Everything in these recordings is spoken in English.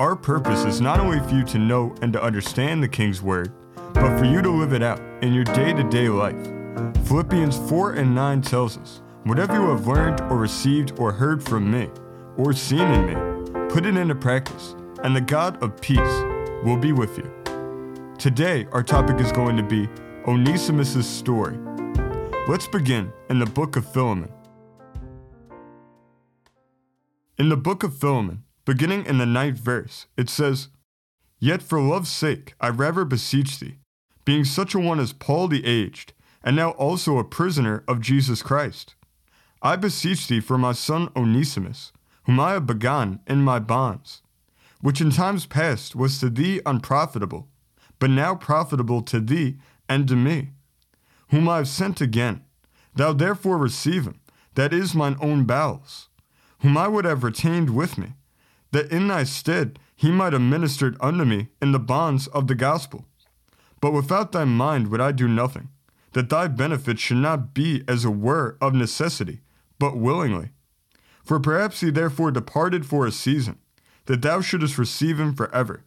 Our purpose is not only for you to know and to understand the King's Word, but for you to live it out in your day to day life. Philippians 4 and 9 tells us, Whatever you have learned or received or heard from me, or seen in me, put it into practice, and the God of peace will be with you. Today, our topic is going to be Onesimus' story. Let's begin in the book of Philemon. In the book of Philemon, beginning in the ninth verse, it says, Yet for love's sake I rather beseech thee, being such a one as Paul the aged, and now also a prisoner of Jesus Christ. I beseech thee for my son Onesimus, whom I have begotten in my bonds, which in times past was to thee unprofitable, but now profitable to thee and to me, whom I have sent again. Thou therefore receive him, that is mine own bowels, whom I would have retained with me, that in thy stead he might have ministered unto me in the bonds of the gospel. But without thy mind would I do nothing, that thy benefit should not be as it were of necessity, but willingly. For perhaps he therefore departed for a season, that thou shouldest receive him forever.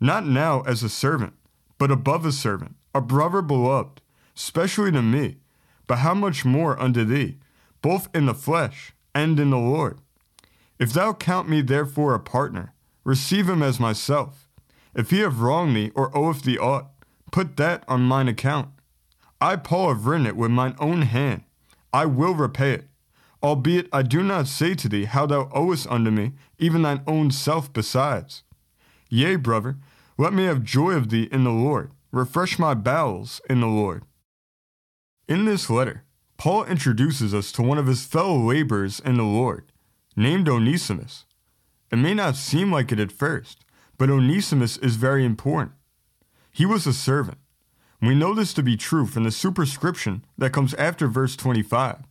Not now as a servant, but above a servant, a brother beloved, specially to me, but how much more unto thee, both in the flesh and in the Lord. If thou count me therefore a partner, receive him as myself. If he have wronged thee or oweth thee aught, put that on mine account. I, Paul, have written it with mine own hand. I will repay it albeit I do not say to thee how thou owest unto me, even thine own self besides. Yea, brother, let me have joy of thee in the Lord, refresh my bowels in the Lord. In this letter, Paul introduces us to one of his fellow laborers in the Lord, named Onesimus. It may not seem like it at first, but Onesimus is very important. He was a servant. We know this to be true from the superscription that comes after verse 25,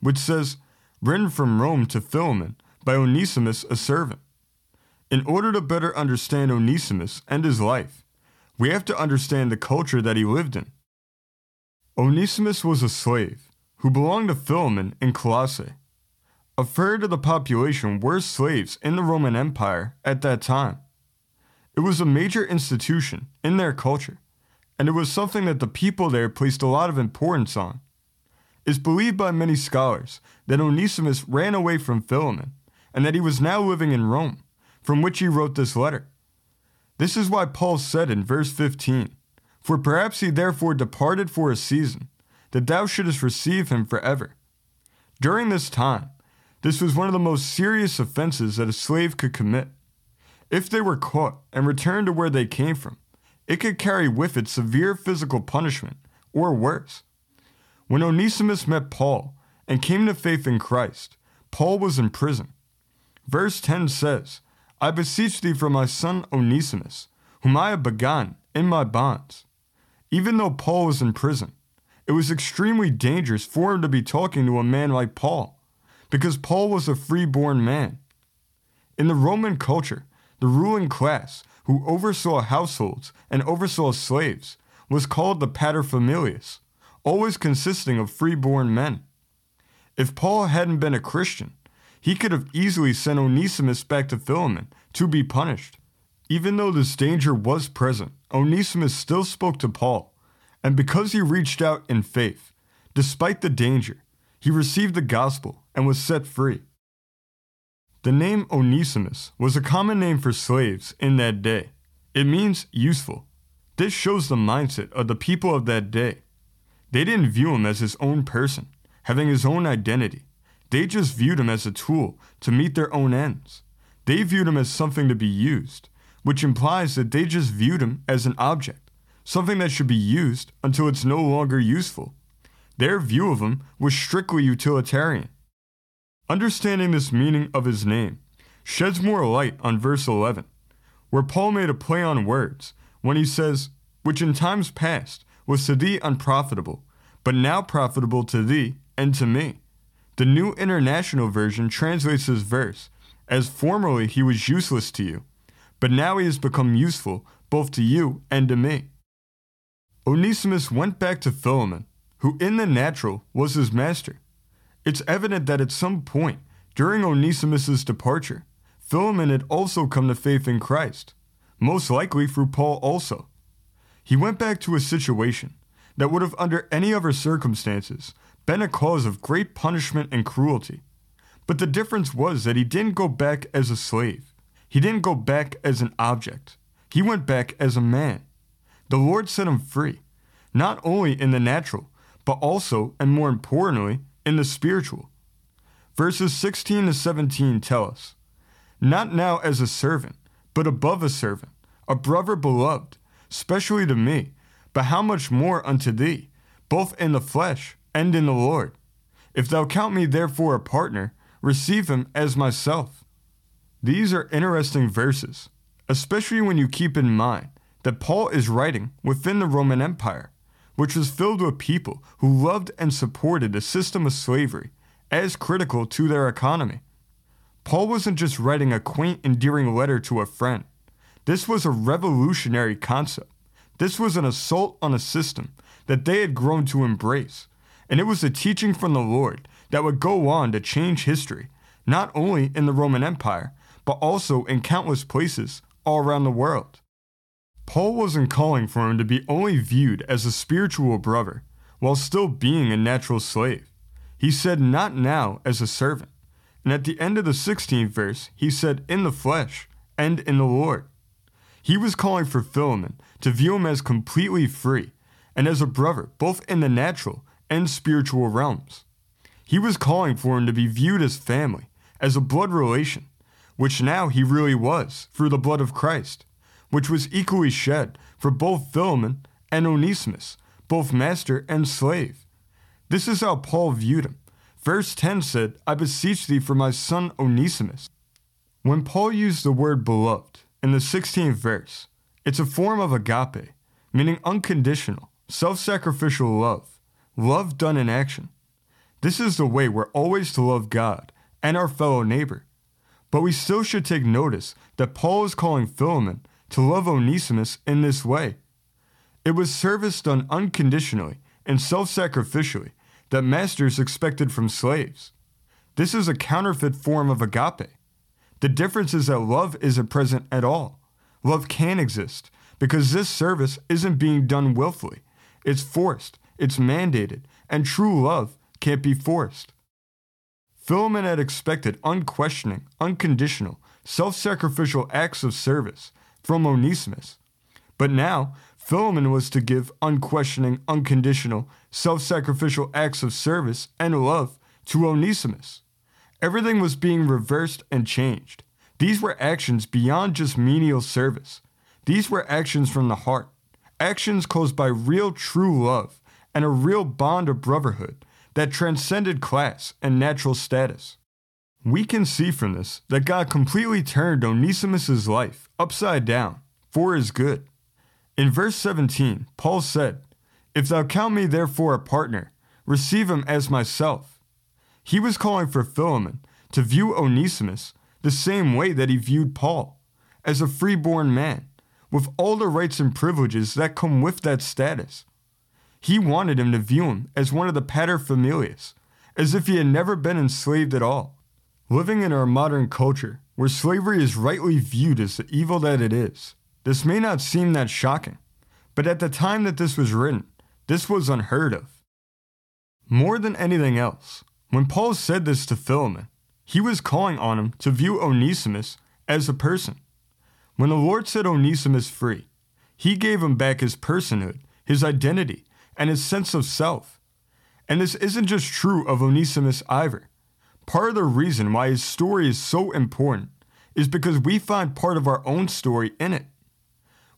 which says, written from Rome to Philemon by Onesimus, a servant. In order to better understand Onesimus and his life, we have to understand the culture that he lived in. Onesimus was a slave who belonged to Philemon in Colossae. A third of the population were slaves in the Roman Empire at that time. It was a major institution in their culture, and it was something that the people there placed a lot of importance on. It's believed by many scholars that Onesimus ran away from Philemon and that he was now living in Rome, from which he wrote this letter. This is why Paul said in verse 15, For perhaps he therefore departed for a season, that thou shouldest receive him forever. During this time, this was one of the most serious offenses that a slave could commit. If they were caught and returned to where they came from, it could carry with it severe physical punishment, or worse. When Onesimus met Paul and came to faith in Christ, Paul was in prison. Verse 10 says, I beseech thee for my son Onesimus, whom I have begotten in my bonds. Even though Paul was in prison, it was extremely dangerous for him to be talking to a man like Paul, because Paul was a freeborn man. In the Roman culture, the ruling class, who oversaw households and oversaw slaves, was called the paterfamilias, always consisting of freeborn men. If Paul hadn't been a Christian, he could have easily sent Onesimus back to Philemon to be punished. Even though this danger was present, Onesimus still spoke to Paul, and because he reached out in faith, despite the danger, he received the gospel and was set free. The name Onesimus was a common name for slaves in that day. It means useful. This shows the mindset of the people of that day. They didn't view him as his own person, having his own identity. They just viewed him as a tool to meet their own ends. They viewed him as something to be used, which implies that they just viewed him as an object, something that should be used until it's no longer useful. Their view of him was strictly utilitarian. Understanding this meaning of his name sheds more light on verse 11, where Paul made a play on words when he says, Which in times past was to thee unprofitable, but now profitable to thee and to me. The New International Version translates this verse as formerly he was useless to you, but now he has become useful both to you and to me. Onesimus went back to Philemon, who in the natural was his master. It's evident that at some point during Onesimus's departure, Philemon had also come to faith in Christ, most likely through Paul also. He went back to a situation that would have, under any other circumstances, been a cause of great punishment and cruelty. But the difference was that he didn't go back as a slave. He didn't go back as an object. He went back as a man. The Lord set him free, not only in the natural, but also, and more importantly, in the spiritual. Verses 16 to 17 tell us, Not now as a servant, but above a servant, a brother beloved, specially to me, but how much more unto thee, both in the flesh and in the Lord. If thou count me therefore a partner, receive him as myself. These are interesting verses, especially when you keep in mind that Paul is writing within the Roman Empire, which was filled with people who loved and supported a system of slavery as critical to their economy. Paul wasn't just writing a quaint, endearing letter to a friend. This was a revolutionary concept. This was an assault on a system that they had grown to embrace, and it was a teaching from the Lord that would go on to change history, not only in the Roman Empire, but also in countless places all around the world. Paul wasn't calling for him to be only viewed as a spiritual brother while still being a natural slave. He said, Not now as a servant. And at the end of the 16th verse, he said, In the flesh and in the Lord. He was calling for Philemon to view him as completely free and as a brother, both in the natural and spiritual realms. He was calling for him to be viewed as family, as a blood relation, which now he really was through the blood of Christ, which was equally shed for both Philemon and Onesimus, both master and slave. This is how Paul viewed him. Verse 10 said, I beseech thee for my son Onesimus. When Paul used the word beloved in the 16th verse, it's a form of agape, meaning unconditional, self sacrificial love, love done in action. This is the way we're always to love God and our fellow neighbor. But we still should take notice that Paul is calling Philemon to love Onesimus in this way. It was service done unconditionally and self sacrificially that masters expected from slaves. This is a counterfeit form of agape. The difference is that love isn't present at all. Love can exist because this service isn't being done willfully. It's forced, it's mandated, and true love can't be forced. Philemon had expected unquestioning, unconditional, self sacrificial acts of service from Onesimus. But now, Philemon was to give unquestioning, unconditional, self sacrificial acts of service and love to Onesimus. Everything was being reversed and changed. These were actions beyond just menial service. These were actions from the heart, actions caused by real true love and a real bond of brotherhood that transcended class and natural status. We can see from this that God completely turned Onesimus's life upside down for his good. In verse 17, Paul said, if thou count me therefore a partner, receive him as myself. He was calling for Philemon to view Onesimus the same way that he viewed Paul, as a freeborn man, with all the rights and privileges that come with that status. He wanted him to view him as one of the paterfamilias, as if he had never been enslaved at all. Living in our modern culture, where slavery is rightly viewed as the evil that it is, this may not seem that shocking, but at the time that this was written, this was unheard of. More than anything else, when Paul said this to Philemon, he was calling on him to view Onesimus as a person. When the Lord set Onesimus free, he gave him back his personhood, his identity, and his sense of self. And this isn't just true of Onesimus either. Part of the reason why his story is so important is because we find part of our own story in it.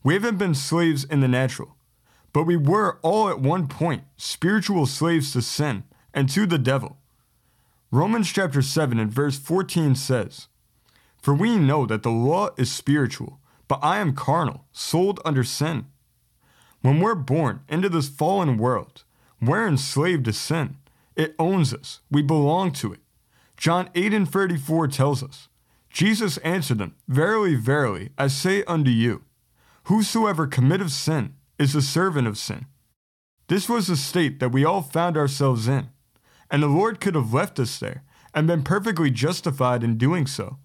We haven't been slaves in the natural, but we were all at one point spiritual slaves to sin and to the devil. Romans chapter 7 and verse 14 says, For we know that the law is spiritual, but I am carnal, sold under sin. When we're born into this fallen world, we're enslaved to sin. It owns us, we belong to it. John 8 and 34 tells us Jesus answered them, Verily, verily, I say unto you, Whosoever committeth sin is the servant of sin. This was the state that we all found ourselves in, and the Lord could have left us there and been perfectly justified in doing so.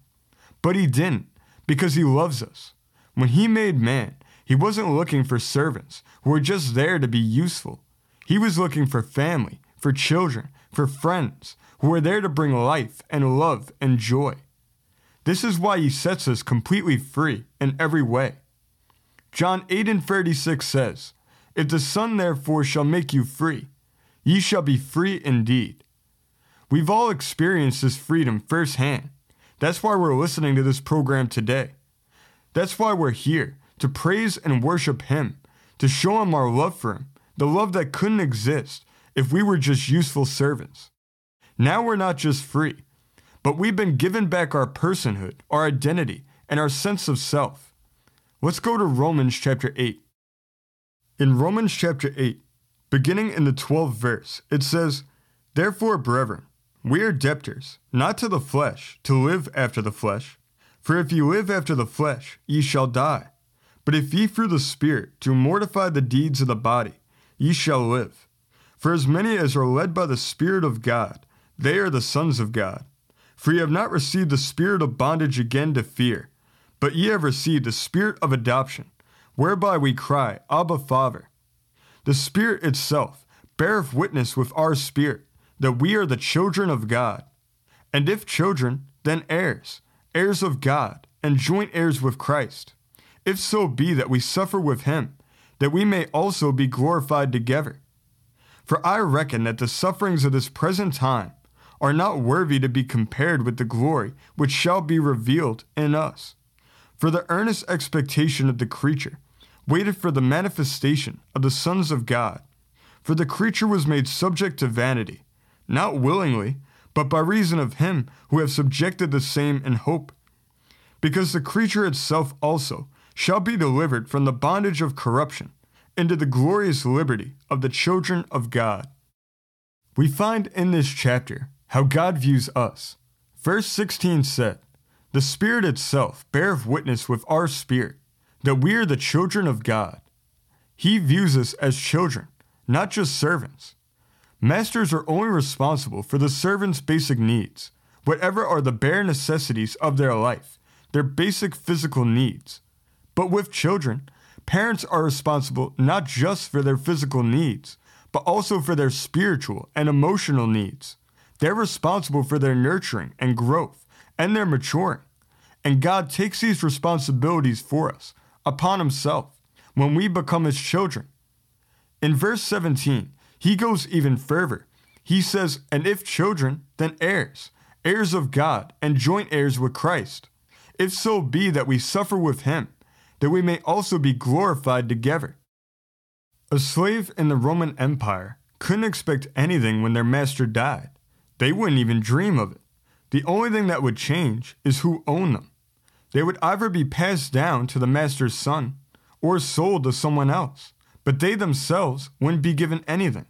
But He didn't, because He loves us. When He made man, He wasn't looking for servants who were just there to be useful. He was looking for family, for children, for friends who were there to bring life and love and joy. This is why He sets us completely free in every way. John 8 and 36 says, If the Son therefore shall make you free, ye shall be free indeed. We've all experienced this freedom firsthand. That's why we're listening to this program today. That's why we're here, to praise and worship Him, to show Him our love for Him, the love that couldn't exist if we were just useful servants. Now we're not just free, but we've been given back our personhood, our identity, and our sense of self. Let's go to Romans chapter 8. In Romans chapter 8, beginning in the 12th verse, it says, Therefore, brethren, we are debtors, not to the flesh, to live after the flesh. For if ye live after the flesh, ye shall die. But if ye through the Spirit do mortify the deeds of the body, ye shall live. For as many as are led by the Spirit of God, they are the sons of God. For ye have not received the spirit of bondage again to fear, but ye have received the spirit of adoption, whereby we cry, Abba, Father. The Spirit itself beareth witness with our spirit that we are the children of God. And if children, then heirs, heirs of God, and joint heirs with Christ. If so be that we suffer with him, that we may also be glorified together. For I reckon that the sufferings of this present time are not worthy to be compared with the glory which shall be revealed in us. For the earnest expectation of the creature waited for the manifestation of the sons of God. For the creature was made subject to vanity not willingly, but by reason of him who have subjected the same in hope. Because the creature itself also shall be delivered from the bondage of corruption into the glorious liberty of the children of God. We find in this chapter how God views us. Verse 16 said, The Spirit itself beareth witness with our spirit that we are the children of God. He views us as children, not just servants. Masters are only responsible for the servant's basic needs, whatever are the bare necessities of their life, their basic physical needs. But with children, parents are responsible not just for their physical needs, but also for their spiritual and emotional needs. They're responsible for their nurturing and growth and their maturing. And God takes these responsibilities for us upon Himself when we become His children. In verse 17, he goes even further. He says, And if children, then heirs, heirs of God, and joint heirs with Christ. If so be that we suffer with him, that we may also be glorified together. A slave in the Roman Empire couldn't expect anything when their master died. They wouldn't even dream of it. The only thing that would change is who owned them. They would either be passed down to the master's son or sold to someone else, but they themselves wouldn't be given anything.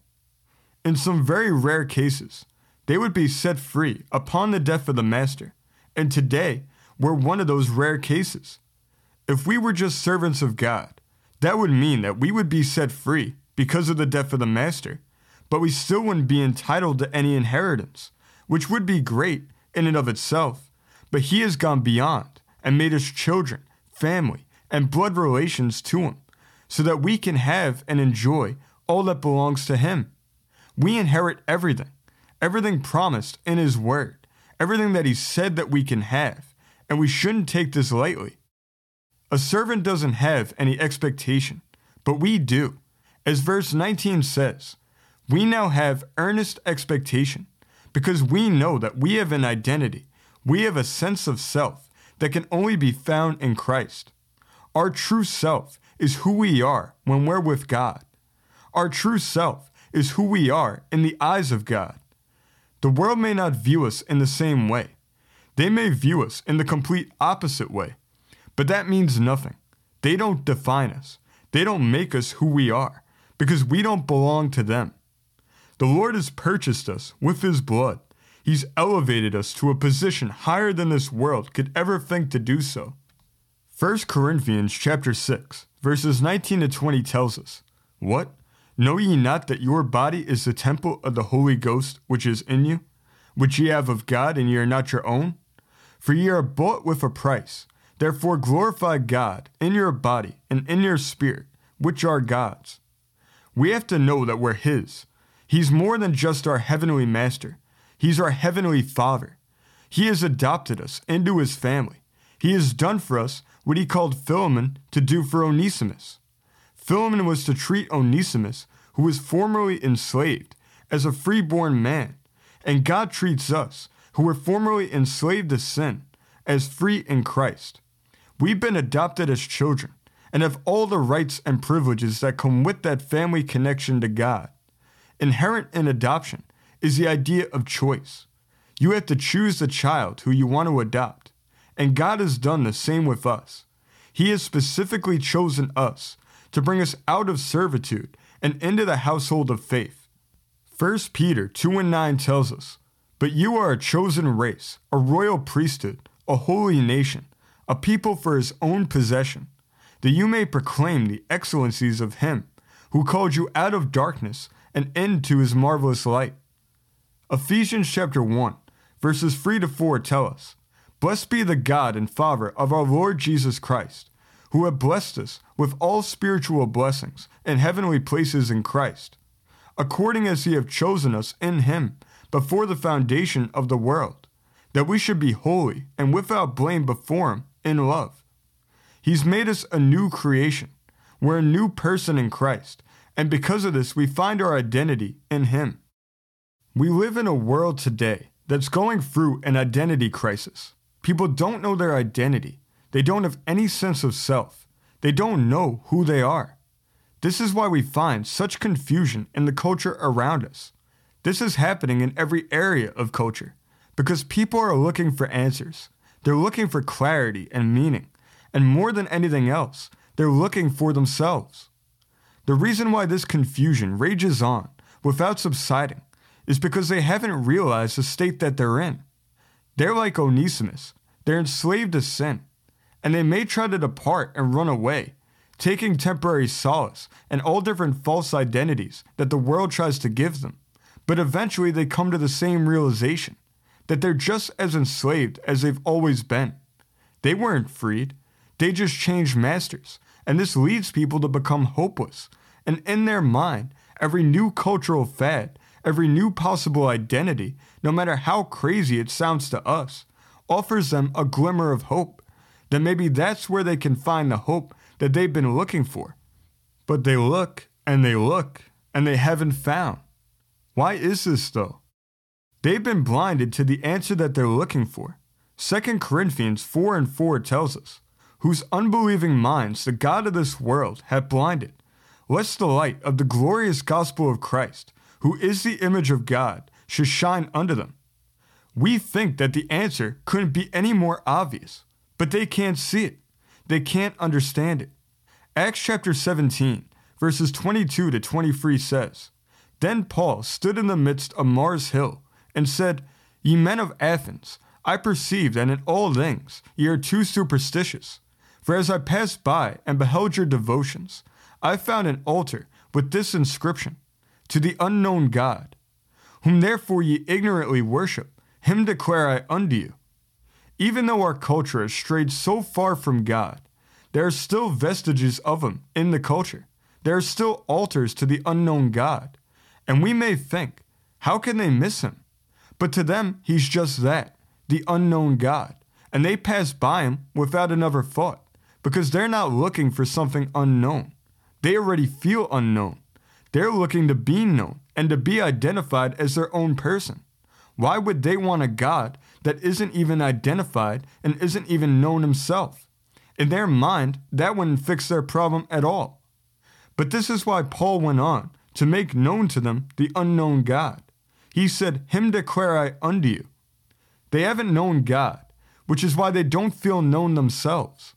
In some very rare cases, they would be set free upon the death of the master, and today we're one of those rare cases. If we were just servants of God, that would mean that we would be set free because of the death of the master, but we still wouldn't be entitled to any inheritance, which would be great in and of itself. But he has gone beyond and made us children, family, and blood relations to him, so that we can have and enjoy all that belongs to him. We inherit everything, everything promised in His Word, everything that He said that we can have, and we shouldn't take this lightly. A servant doesn't have any expectation, but we do. As verse 19 says, we now have earnest expectation because we know that we have an identity, we have a sense of self that can only be found in Christ. Our true self is who we are when we're with God. Our true self is who we are in the eyes of God. The world may not view us in the same way. They may view us in the complete opposite way. But that means nothing. They don't define us. They don't make us who we are because we don't belong to them. The Lord has purchased us with His blood. He's elevated us to a position higher than this world could ever think to do so. 1 Corinthians chapter 6, verses 19 to 20 tells us, What? Know ye not that your body is the temple of the Holy Ghost which is in you, which ye have of God, and ye are not your own? For ye are bought with a price. Therefore glorify God in your body and in your spirit, which are God's. We have to know that we're His. He's more than just our heavenly master, He's our heavenly Father. He has adopted us into His family. He has done for us what He called Philemon to do for Onesimus. Philemon was to treat Onesimus, who was formerly enslaved, as a freeborn man, and God treats us, who were formerly enslaved to sin, as free in Christ. We've been adopted as children and have all the rights and privileges that come with that family connection to God. Inherent in adoption is the idea of choice. You have to choose the child who you want to adopt, and God has done the same with us. He has specifically chosen us to bring us out of servitude and into the household of faith. 1 Peter 2 and 9 tells us, But you are a chosen race, a royal priesthood, a holy nation a people for his own possession, that you may proclaim the excellencies of him who called you out of darkness and to his marvelous light. Ephesians chapter 1, verses 3 to 4 tell us, Blessed be the God and Father of our Lord Jesus Christ, who have blessed us with all spiritual blessings in heavenly places in Christ, according as he have chosen us in him before the foundation of the world, that we should be holy and without blame before him in love. He's made us a new creation. We're a new person in Christ, and because of this, we find our identity in Him. We live in a world today that's going through an identity crisis. People don't know their identity. They don't have any sense of self. They don't know who they are. This is why we find such confusion in the culture around us. This is happening in every area of culture because people are looking for answers. They're looking for clarity and meaning, and more than anything else, they're looking for themselves. The reason why this confusion rages on without subsiding is because they haven't realized the state that they're in. They're like Onesimus, they're enslaved to sin, and they may try to depart and run away, taking temporary solace and all different false identities that the world tries to give them. But eventually they come to the same realization that they're just as enslaved as they've always been. They weren't freed, they just changed masters, and this leads people to become hopeless. And in their mind, every new cultural fad, every new possible identity, no matter how crazy it sounds to us, offers them a glimmer of hope. Then maybe that's where they can find the hope that they've been looking for. But they look and they look and they haven't found. Why is this though? They've been blinded to the answer that they're looking for. 2 Corinthians 4 and 4 tells us, Whose unbelieving minds the God of this world hath blinded, lest the light of the glorious gospel of Christ, who is the image of God, should shine unto them. We think that the answer couldn't be any more obvious, but they can't see it. They can't understand it. Acts chapter 17, verses 22 to 23 says, Then Paul stood in the midst of Mars Hill and said, Ye men of Athens, I perceive that in all things ye are too superstitious. For as I passed by and beheld your devotions, I found an altar with this inscription To the unknown God, whom therefore ye ignorantly worship, him declare I unto you. Even though our culture has strayed so far from God, there are still vestiges of him in the culture. There are still altars to the unknown God. And we may think, how can they miss him? But to them, he's just that, the unknown God. And they pass by him without another thought, because they're not looking for something unknown. They already feel unknown. They're looking to be known and to be identified as their own person. Why would they want a God that isn't even identified and isn't even known himself? In their mind, that wouldn't fix their problem at all. But this is why Paul went on to make known to them the unknown God. He said, Him declare I unto you. They haven't known God, which is why they don't feel known themselves.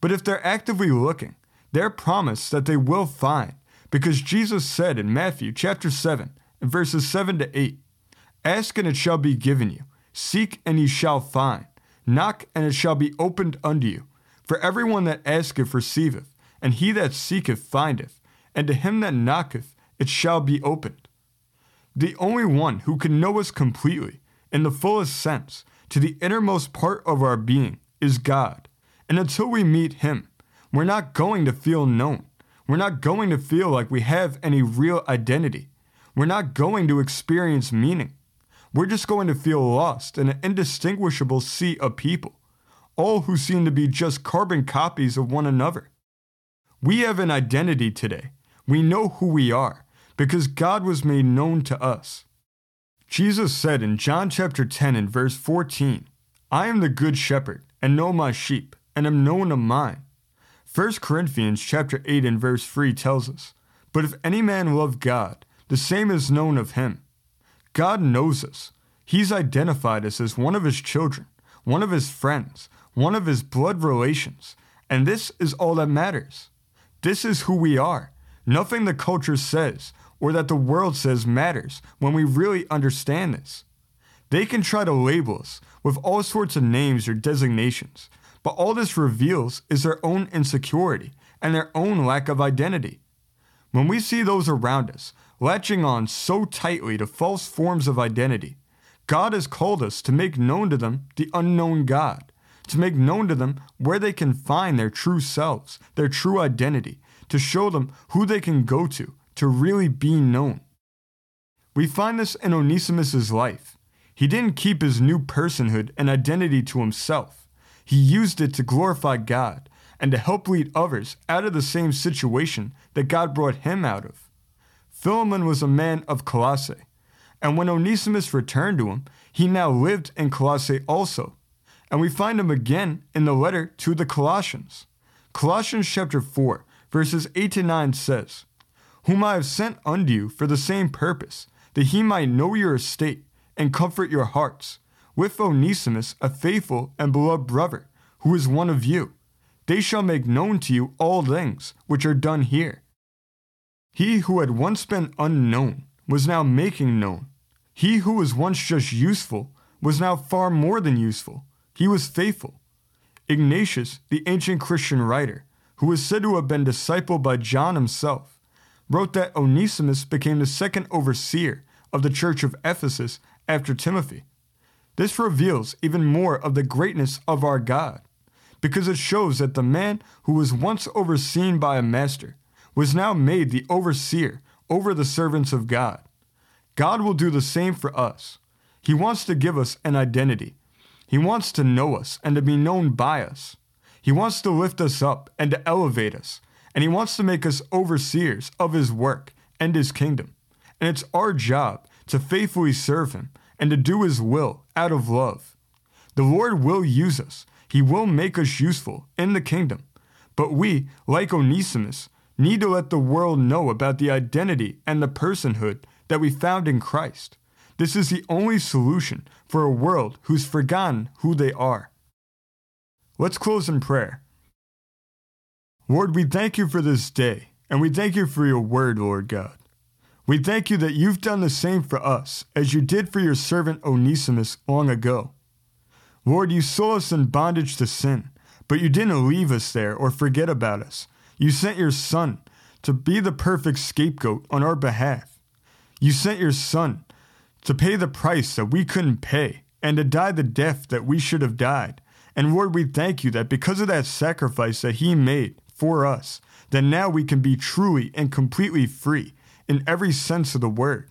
But if they're actively looking, they're promised that they will find, because Jesus said in Matthew chapter 7, verses 7 to 8, Ask and it shall be given you, seek and ye shall find, knock and it shall be opened unto you. For everyone that asketh receiveth, and he that seeketh findeth, and to him that knocketh it shall be opened. The only one who can know us completely, in the fullest sense, to the innermost part of our being, is God. And until we meet Him, we're not going to feel known. We're not going to feel like we have any real identity. We're not going to experience meaning. We're just going to feel lost in an indistinguishable sea of people, all who seem to be just carbon copies of one another. We have an identity today. We know who we are because God was made known to us. Jesus said in John chapter 10 and verse 14, I am the good shepherd and know my sheep and am known of mine. 1 Corinthians chapter 8 and verse 3 tells us, But if any man love God, the same is known of him. God knows us. He's identified us as one of his children, one of his friends, one of his blood relations, and this is all that matters. This is who we are. Nothing the culture says or that the world says matters when we really understand this. They can try to label us with all sorts of names or designations, but all this reveals is their own insecurity and their own lack of identity. When we see those around us latching on so tightly to false forms of identity, God has called us to make known to them the unknown God, to make known to them where they can find their true selves, their true identity, to show them who they can go to to really be known. We find this in Onesimus' life. He didn't keep his new personhood and identity to himself. He used it to glorify God and to help lead others out of the same situation that God brought him out of. Philemon was a man of Colossae, and when Onesimus returned to him, he now lived in Colossae also. And we find him again in the letter to the Colossians. Colossians chapter 4, verses 8 to 9 says, whom I have sent unto you for the same purpose, that he might know your estate and comfort your hearts, with Onesimus, a faithful and beloved brother, who is one of you. They shall make known to you all things which are done here. He who had once been unknown was now making known. He who was once just useful was now far more than useful. He was faithful. Ignatius, the ancient Christian writer, who is said to have been discipled by John himself, wrote that Onesimus became the second overseer of the church of Ephesus after Timothy. This reveals even more of the greatness of our God, because it shows that the man who was once overseen by a master was now made the overseer over the servants of God. God will do the same for us. He wants to give us an identity. He wants to know us and to be known by us. He wants to lift us up and to elevate us and He wants to make us overseers of His work and His kingdom. And it's our job to faithfully serve Him and to do His will out of love. The Lord will use us, He will make us useful in the kingdom. But we, like Onesimus, need to let the world know about the identity and the personhood that we found in Christ. This is the only solution for a world who's forgotten who they are. Let's close in prayer. Lord, we thank you for this day, and we thank you for your word, Lord God. We thank you that you've done the same for us as you did for your servant Onesimus long ago. Lord, you saw us in bondage to sin, but you didn't leave us there or forget about us. You sent your Son to be the perfect scapegoat on our behalf. You sent your Son to pay the price that we couldn't pay and to die the death that we should have died. And Lord, we thank you that because of that sacrifice that He made, for us, then now we can be truly and completely free in every sense of the word.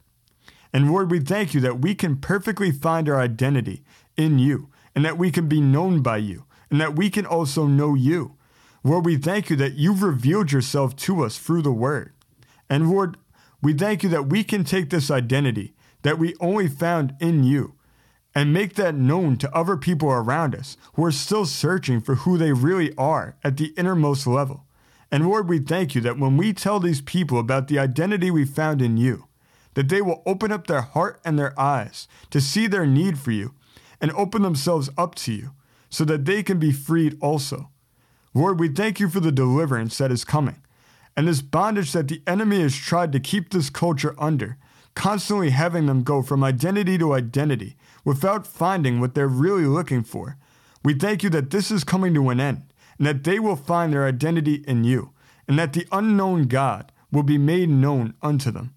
And Lord, we thank you that we can perfectly find our identity in you, and that we can be known by you, and that we can also know you. Lord, we thank you that you've revealed yourself to us through the word. And Lord, we thank you that we can take this identity that we only found in you and make that known to other people around us who are still searching for who they really are at the innermost level. And Lord, we thank you that when we tell these people about the identity we found in you, that they will open up their heart and their eyes to see their need for you and open themselves up to you so that they can be freed also. Lord, we thank you for the deliverance that is coming and this bondage that the enemy has tried to keep this culture under, constantly having them go from identity to identity without finding what they're really looking for. We thank you that this is coming to an end and that they will find their identity in you and that the unknown God will be made known unto them.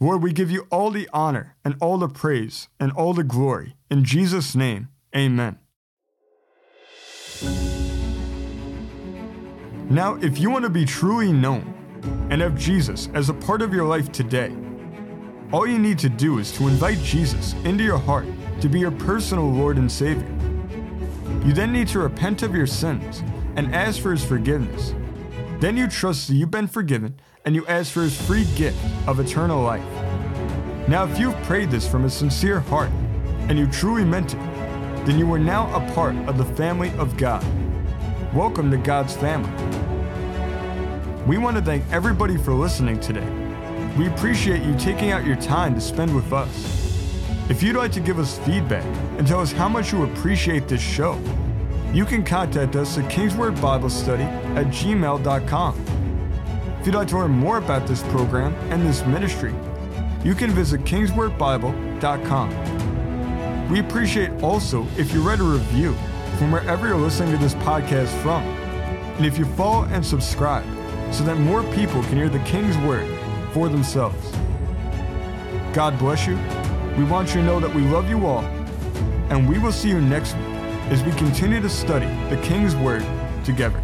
Lord, we give you all the honor and all the praise and all the glory. In Jesus' name, amen. Now, if you want to be truly known and have Jesus as a part of your life today, all you need to do is to invite Jesus into your heart to be your personal Lord and Savior. You then need to repent of your sins and ask for His forgiveness. Then you trust that you've been forgiven and you ask for His free gift of eternal life. Now, if you've prayed this from a sincere heart and you truly meant it, then you are now a part of the family of God. Welcome to God's family. We want to thank everybody for listening today. We appreciate you taking out your time to spend with us. If you'd like to give us feedback and tell us how much you appreciate this show, you can contact us at kingswordbiblestudy at gmail.com. If you'd like to learn more about this program and this ministry, you can visit kingswordbible.com. We appreciate also if you write a review from wherever you're listening to this podcast from. And if you follow and subscribe so that more people can hear the King's Word for themselves. God bless you. We want you to know that we love you all, and we will see you next week as we continue to study the King's Word together.